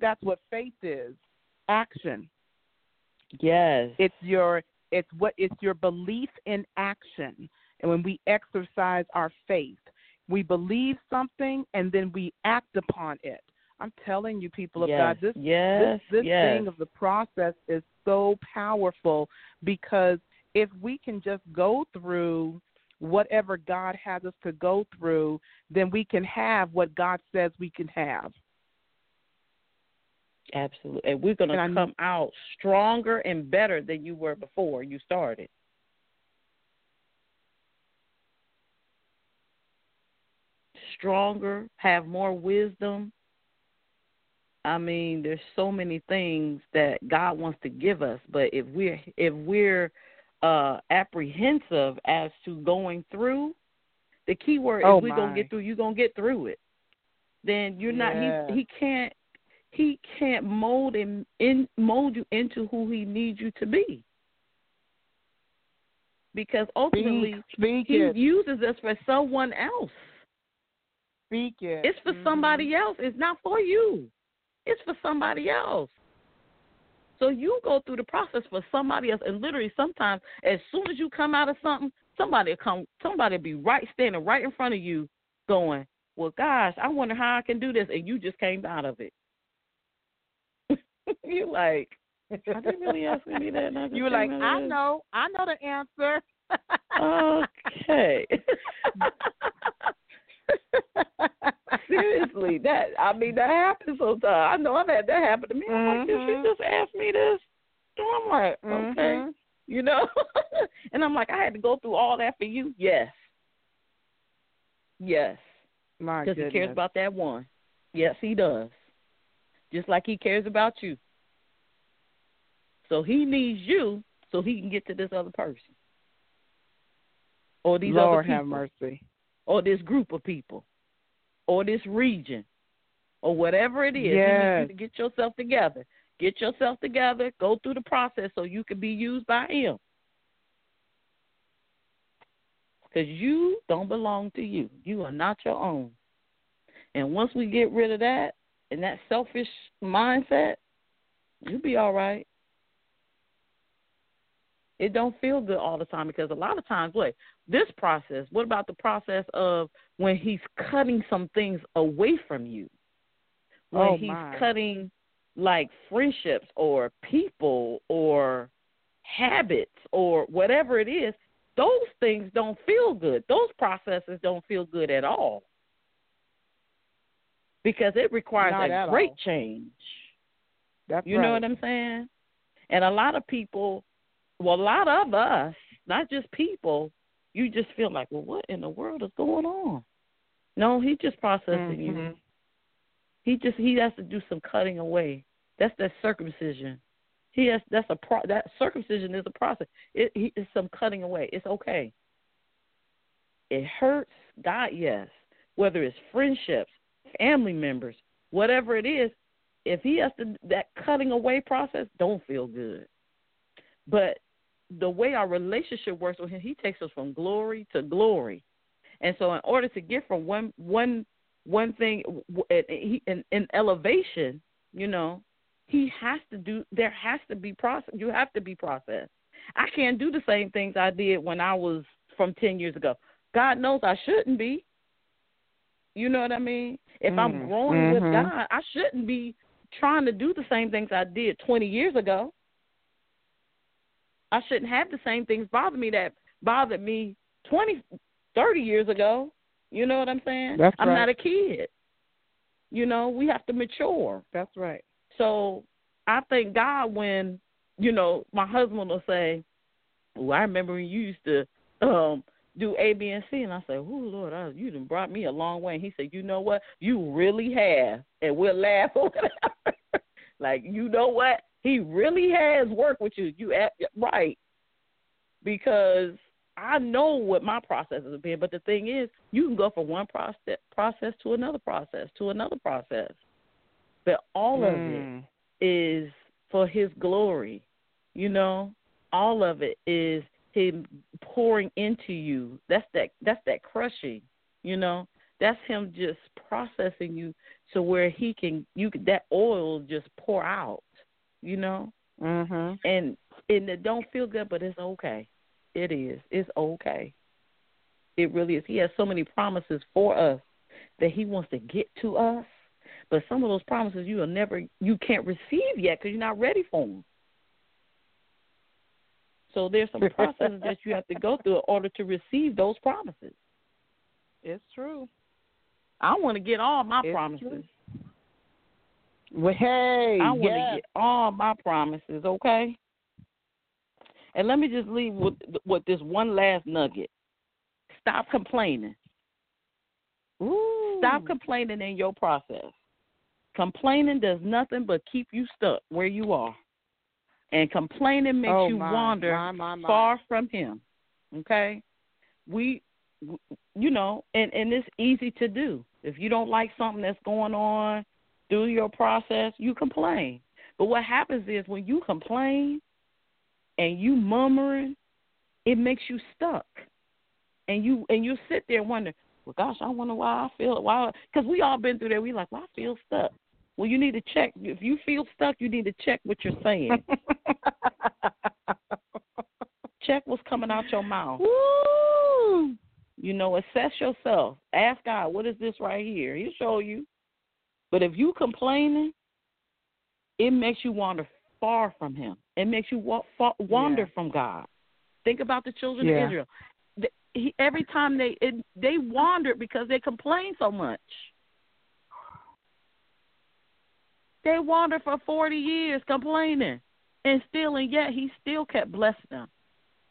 that's what faith is action Yes. it's your it's what it's your belief in action and when we exercise our faith we believe something and then we act upon it i'm telling you people of yes. god this yes. this, this yes. thing of the process is so powerful because if we can just go through whatever God has us to go through, then we can have what God says we can have. Absolutely. And we're going to come out stronger and better than you were before you started. Stronger, have more wisdom. I mean, there's so many things that God wants to give us, but if we're if we're uh apprehensive as to going through, the key word Oh, is we're gonna get through, you're gonna get through it. Then you're not Yes. he he can't he can't mold and in mold you into who he needs you to be. Because ultimately Speak, speak he it. uses us for someone else. Speak it. It's for Mhm. somebody else. It's not for you. It's for somebody else. So you go through the process for somebody else, and literally sometimes, as soon as you come out of something, somebody will come, somebody will be right standing right in front of you, going, "Well, gosh, I wonder how I can do this," and you just came out of it. you like, "Are didn't really asking me that. and You were like, I this." know, I know the answer. Okay. Seriously, that I mean that happens sometimes. I know I've had that happen to me. I'm like, did she Mhm. just ask me this? And I'm like, okay, Mhm. you know. and I'm like, I had to go through all that for you. Yes, yes, My because he cares about that one. Yes, he does. Just like he cares about you. So he needs you so he can get to this other person. Or these other Lord people have mercy. or this group of people or this region or whatever it is. Yes. you to get yourself together. Get yourself together, go through the process so you can be used by him. Because you don't belong to you. You are not your own. And once we get rid of that and that selfish mindset, you'll be all right. It don't feel good all the time because a lot of times, what this process? What about the process of when he's cutting some things away from you? When Oh, he's my. cutting like friendships or people or habits or whatever it is, those things don't feel good. Those processes don't feel good at all. Because it requires Not a great all. change. That's You right. know what I'm saying? And a lot of people, well, a lot of us, not just people, you just feel like, well, what in the world is going on? No, he's just processing you. Mhm. He just he has to do some cutting away. That's that circumcision. He has that's a pro, that circumcision is a process. It he, it's some cutting away. It's okay. It hurts, God, yes. Whether it's friendships, family members, whatever it is, if he has to that cutting away process, don't feel good. But the way our relationship works with him, he takes us from glory to glory. And so, in order to get from one one one thing in, in, elevation, you know, he has to do. There has to be process. You have to be processed. I can't do the same things I did when I was from ten years ago. God knows I shouldn't be. You know what I mean? If I'm Mm, growing with mhm. God, I shouldn't be trying to do the same things I did 20 years ago. I shouldn't have the same things bother me that bothered me 20, 30 years ago. You know what I'm saying? That's I'm right. not a kid. You know, we have to mature. That's right. So I thank God when, you know, my husband will say, Well, I remember when you used to um do A, B, and C, and I said, "Oh Lord, I, you done brought me a long way." And he said, "You know what? You really have," and we'll laugh over that. like, you know what? He really has worked with you. You at, right because I know what my processes have been. But the thing is, you can go from one process process to another process to another process. But all mm. of it mm. for His glory. You know, all of it is Him pouring into you. That's that. That's that crushing. You know, that's Him just processing you to where He can. You that oil just pour out. You know, mm-hmm. and and it don't feel good, but it's okay it is. It's okay. It really is. He has so many promises for us that he wants to get to us. But some of those promises you will never, you can't receive yet because you're not ready for them. So there's some processes that you have to go through in order to receive those promises. It's true. I want to get all my it's promises. True. Well, hey, I want yes. to get all my promises. Okay. And let me just leave with with this one last nugget. Stop complaining. Ooh. Stop complaining in your process. Complaining does nothing but keep you stuck where you are. And complaining makes oh, you my, wander my, my. far from him. Okay? We you know, and and it's easy to do. If you don't like something that's going on through your process, you complain. But what happens is when you complain, and you murmuring, it makes you stuck. And you and you sit there and wonder, well, gosh, I wonder why I feel why because we all been through that. We like, well, I feel stuck. Well, you need to check. If you feel stuck, you need to check what you're saying. check what's coming out your mouth. Woo! You know, assess yourself. Ask God, what is this right here? He'll show you. But if you complaining, it makes you wander far from Him. It makes you walk, far, wander yeah. from God. Think about the children yeah. of Israel. They, he, every time they it, they wandered because they complained so much. They wandered for forty years complaining, and still, and yet He still kept blessing them.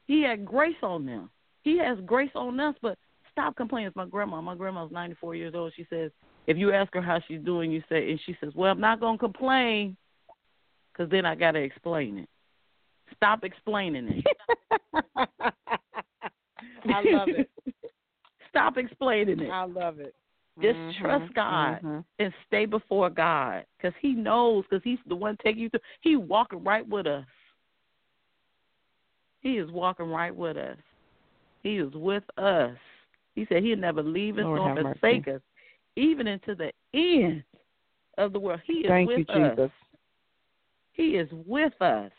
He had grace on them. He has grace on us, but stop complaining. It's my grandma. My grandma's ninety four years old. She says, if you ask her how she's doing, you say, and she says, well, I'm not gonna complain because then I got to explain it. Stop explaining it. I love it. Stop explaining it. I love it. Just mm-hmm, trust God mm-hmm. and stay before God because He knows because He's the one taking you through. He walking right with us. He is walking right with us. He is with us. He said He'll never leave us Lord nor forsake us, even into the end of the world. He is Thank with you, Jesus. He is with us.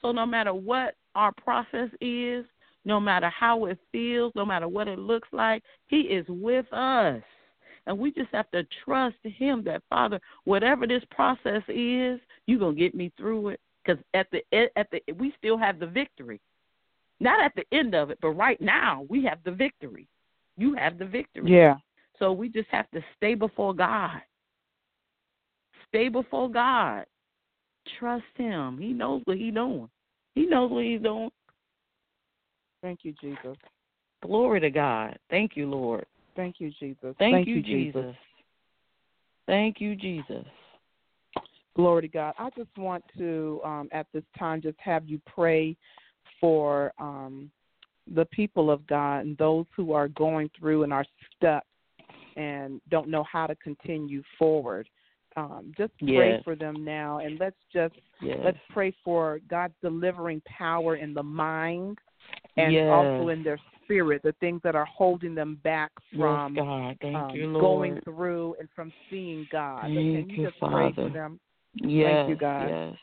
So no matter what our process is, no matter how it feels, no matter what it looks like, He is with us. And we just have to trust Him that, Father, whatever this process is, you're going to get me through it. Because at the, at the, we still have the victory. Not at the end of it, but right now, we have the victory. You have the victory. Yeah. So we just have to stay before God. Stay before God Trust him. He knows what he's doing. He knows what he's doing. Thank you, Jesus. Glory to God. Thank you, Lord. Thank you, Jesus. Thank, Thank you, you, Jesus. Thank you, Jesus. Glory to God. I just want to, um, at this time, just have you pray for um, the people of God and those who are going through and are stuck and don't know how to continue forward um, just pray yes. for them now, and let's just yes. let's pray for God's delivering power in the mind and yes. also in their spirit, the things that are holding them back from God. Thank um, you, going through and from seeing God. Thank you, just Father. pray for them? Yes, Thank you, God. Yes.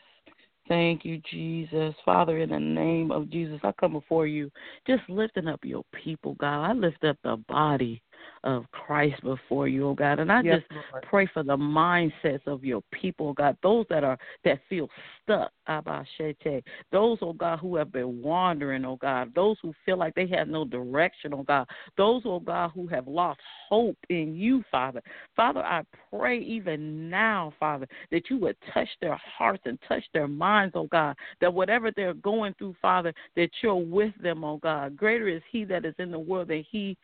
Thank you, Jesus. Father, in the name of Jesus, I come before you just lifting up your people, God. I lift up the body of Christ before you, oh God. And I yes, just Lord. pray for the mindsets of your people, oh God, those that are that feel stuck, Abashete. Those, oh God, who have been wandering, oh God, those who feel like they have no direction, oh God, those, oh God, who have lost hope in you, Father. Father, I pray even now, Father, that you would touch their hearts and touch their minds, oh God, that whatever they're going through, Father, that you're with them, oh God. Greater is He that is in the world than He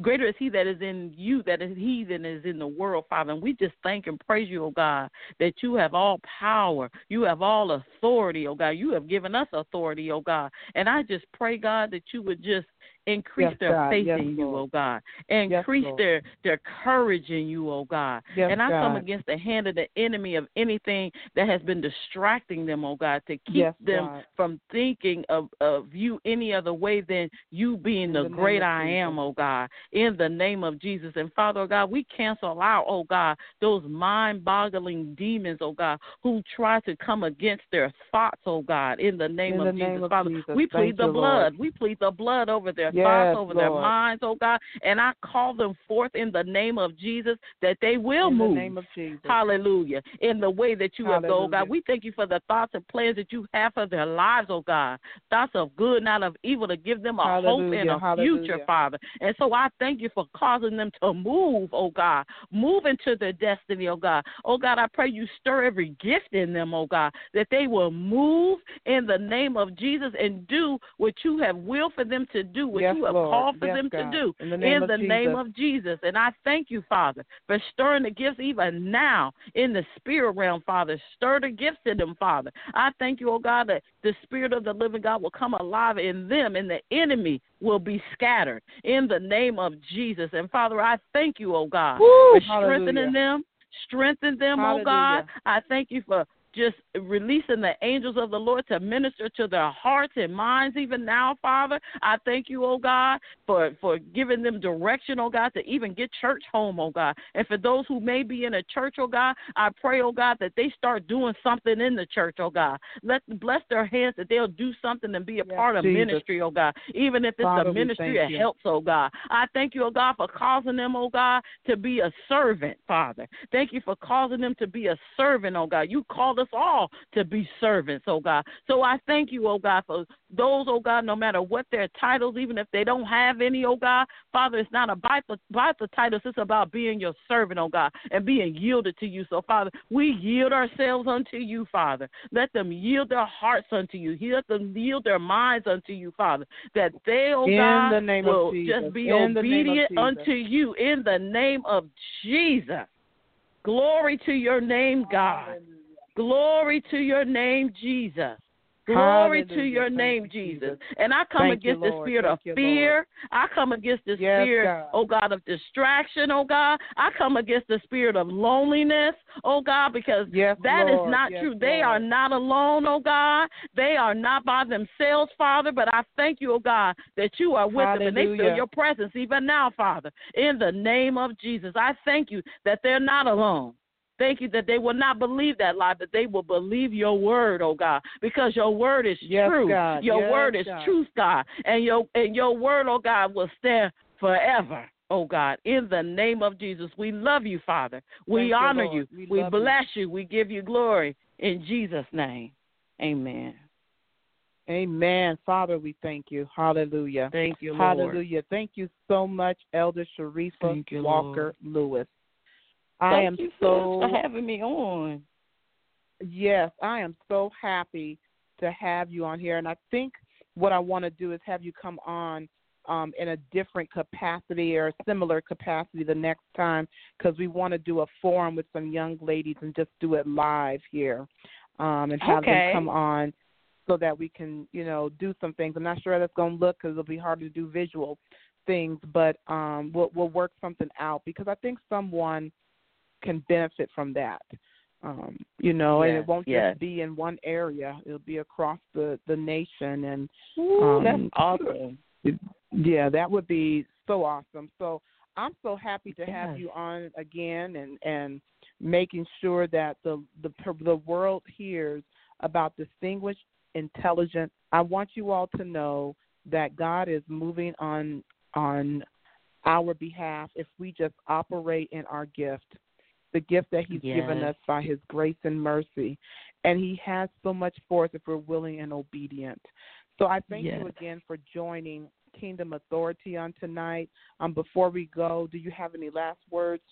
greater is he that is in you that is he that is in the world, Father. And we just thank and praise you, oh God, that you have all power. You have all authority, oh God. You have given us authority, oh God. And I just pray, God, that you would just increase Yes, their God. faith Yes, in you, Lord. oh God. Increase Lord. their their courage in you, oh God. Yes, and I come against the hand of the enemy of anything that has been distracting them, oh God, to keep Yes, them God. from thinking of, of you any other way than you being the, the great I am, Jesus. oh God, in the name of Jesus. And Father, oh God, we cancel out, oh God, those mind boggling demons, oh God, who try to come against their thoughts, oh God, in the name In of the Jesus. name of Father, Jesus. we plead Thank the blood. Lord. We plead the blood over their Yes, thoughts, over their minds, oh God, and I call them forth in the name of Jesus that they will In move. the name of Jesus. Hallelujah. In the way that you have oh God. We thank you for the thoughts and plans that you have for their lives, oh God. Thoughts of good, not of evil, to give them a hope and a Hallelujah. future, Father. And so I thank you for causing them to move, oh God. Move into their destiny, oh God. Oh God, I pray you stir every gift in them, oh God, that they will move in the name of Jesus and do what you have willed for them to do, what Yes, you have Lord. called for Yes, them God. to do In the name in of the name Jesus. of Jesus. And I thank you, Father, for stirring the gifts even now in the spirit realm, Father. Stir the gifts in them, Father. I thank you, oh God, that the spirit of the living God will come alive in them and the enemy will be scattered in the name of Jesus. And Father, I thank you, oh God, Woo, for strengthening them. Strengthen them, oh God. I thank you for just releasing the angels of the Lord to minister to their hearts and minds even now, Father. I thank you, oh God, for, for giving them direction, oh God, to even get church home, oh God. And for those who may be in a church, oh God, I pray, oh God, that they start doing something in the church, oh God. Let bless their hands that they'll do something and be a Yes, part of Jesus. ministry, oh God. Even if it's Father, a ministry of helps, oh God. I thank you, oh God, for causing them, oh God, to be a servant, Father. Thank you for causing them to be a servant, oh God. You called us all to be servants, oh God. So I thank you, oh God, for those, oh God, no matter what their titles, even if they don't have any, oh God. Father, it's not about the, about the titles, it's about being your servant, oh God, and being yielded to you. So, Father, we yield ourselves unto you, Father. Let them yield their hearts unto you. Let them yield their minds unto you, Father, that they, oh In God, the name of will Jesus. just be In the name of obedient unto you in the name of Jesus. Glory to your name, God. Glory to your name, Jesus. Glory to your Thank name, you, Jesus. And I come Thank you, against the Lord. spirit of you, fear. I come against the Yes, spirit, God. oh God, of distraction, oh God. I come against the spirit of loneliness, oh God, because Yes, that is Lord. not Yes, true. They are not alone, oh God. They are not by themselves, Father. But I thank you, oh God, that you are with them and they feel your presence even now, Father. In the name of Jesus, I thank you that they're not alone. Thank you that they will not believe that lie, but they will believe your word, oh God, because your word is Yes, true. God. Your Yes, word is God. truth, God, and your and your word, oh God, will stand forever. Oh God, in the name of Jesus, we love you, Father. We Thank honor Lord. you. We We, love you. bless you. We give you glory in Jesus' name. Amen. Amen. Father, we thank you. Hallelujah. Thank you, Lord. Hallelujah. Thank you so much, Elder Sharifa you, Walker Louis. I Thank am you so for having me on. yes, I am so happy to have you on here, and I think what I want to do is have you come on um, in a different capacity or a similar capacity the next time because we want to do a forum with some young ladies and just do it live here um, and have Okay. them come on so that we can, you know, do some things. I'm not sure how that's going to look because it'll be hard to do visual things, but um, we'll we'll work something out because I think someone can benefit from that. Um, you know, and it won't yes. just be in one area; it'll be across the the nation. And Ooh, Um, that's awesome. yeah, that would be so awesome. So I'm so happy to have you on again and and making sure that the the the world hears about distinguished, intelligent. I want you all to know that God is moving on on our behalf if we just operate in our gift, the gift that He's yes. given us by His grace and mercy. And He has so much for us if we're willing and obedient. So I thank yes. you again for joining Kingdom Authority on tonight. Um, before we go, do you have any last words?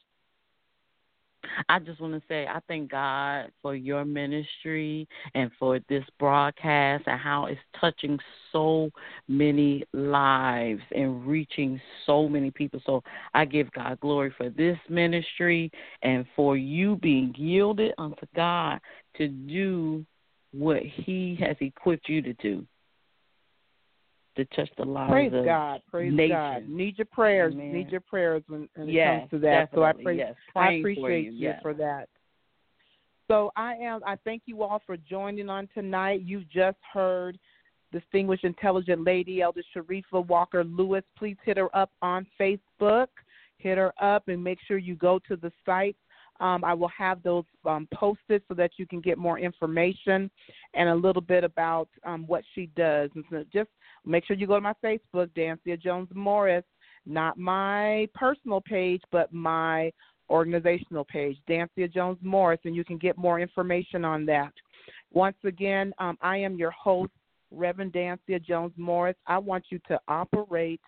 I just want to say I thank God for your ministry and for this broadcast and how it's touching so many lives and reaching so many people. So I give God glory for this ministry and for you being yielded unto God to do what He has equipped you to do to touch the lives praise of God, praise nations. God. Need your prayers. Amen. Need your prayers when, when yes, it comes to that. So I pray, yes. I appreciate for you, you yes. for that. So I am. I thank you all for joining on tonight. You just heard distinguished, intelligent lady, Elder Sharifa Walker Louis. Please hit her up on Facebook. Hit her up and make sure you go to the site. Um, I will have those um, posted so that you can get more information and a little bit about um, what she does. And so just make sure you go to my Facebook, Dansiea Jones Morris, not my personal page, but my organizational page, Dansiea Jones Morris, and you can get more information on that. Once again, um, I am your host, Reverend Dansiea Jones Morris. I want you to operate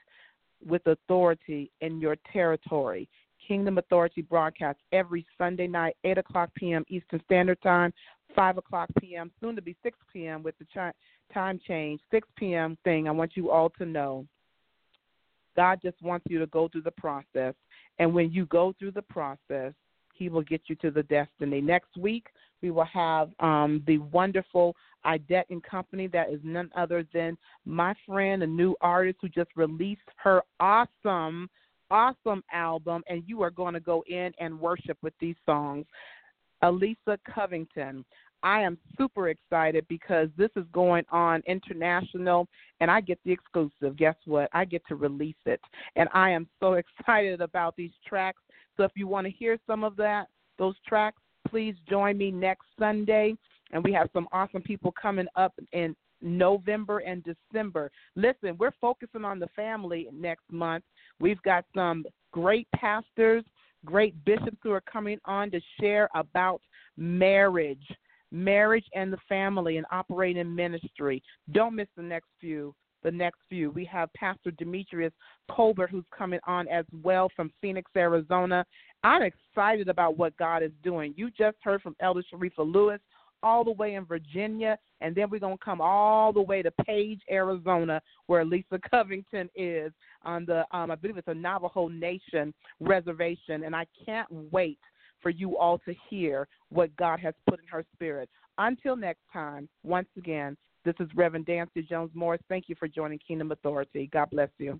with authority in your territory. Kingdom Authority broadcast every Sunday night, 8 o'clock p.m. Eastern Standard Time, 5 o'clock p.m., soon to be 6 p.m. with the time change, 6 p.m. thing. I want you all to know God just wants you to go through the process. And when you go through the process, He will get you to the destiny. Next week, we will have um, the wonderful Idette and Company. That is none other than my friend, a new artist who just released her awesome, awesome album. And you are going to go in and worship with these songs. Elisa Covington. I am super excited because this is going on international and I get the exclusive. Guess what? I get to release it. And I am so excited about these tracks. So if you want to hear some of that, those tracks, please join me next Sunday. And we have some awesome people coming up in November and December. Listen, we're focusing on the family next month. We've got some great pastors, great bishops who are coming on to share about marriage marriage and the family and operating ministry. Don't miss the next few. The next few. We have Pastor Demetrius Colbert who's coming on as well from Phoenix, Arizona. I'm excited about what God is doing. You just heard from Elder Sharifa Louis all the way in Virginia, and then we're going to come all the way to Page, Arizona, where Lisa Covington is on the, um, I believe it's a Navajo Nation reservation, and I can't wait for you all to hear what God has put in her spirit. Until next time, once again, this is Reverend Dansiea Jones Morris. Thank you for joining Kingdom Authority. God bless you.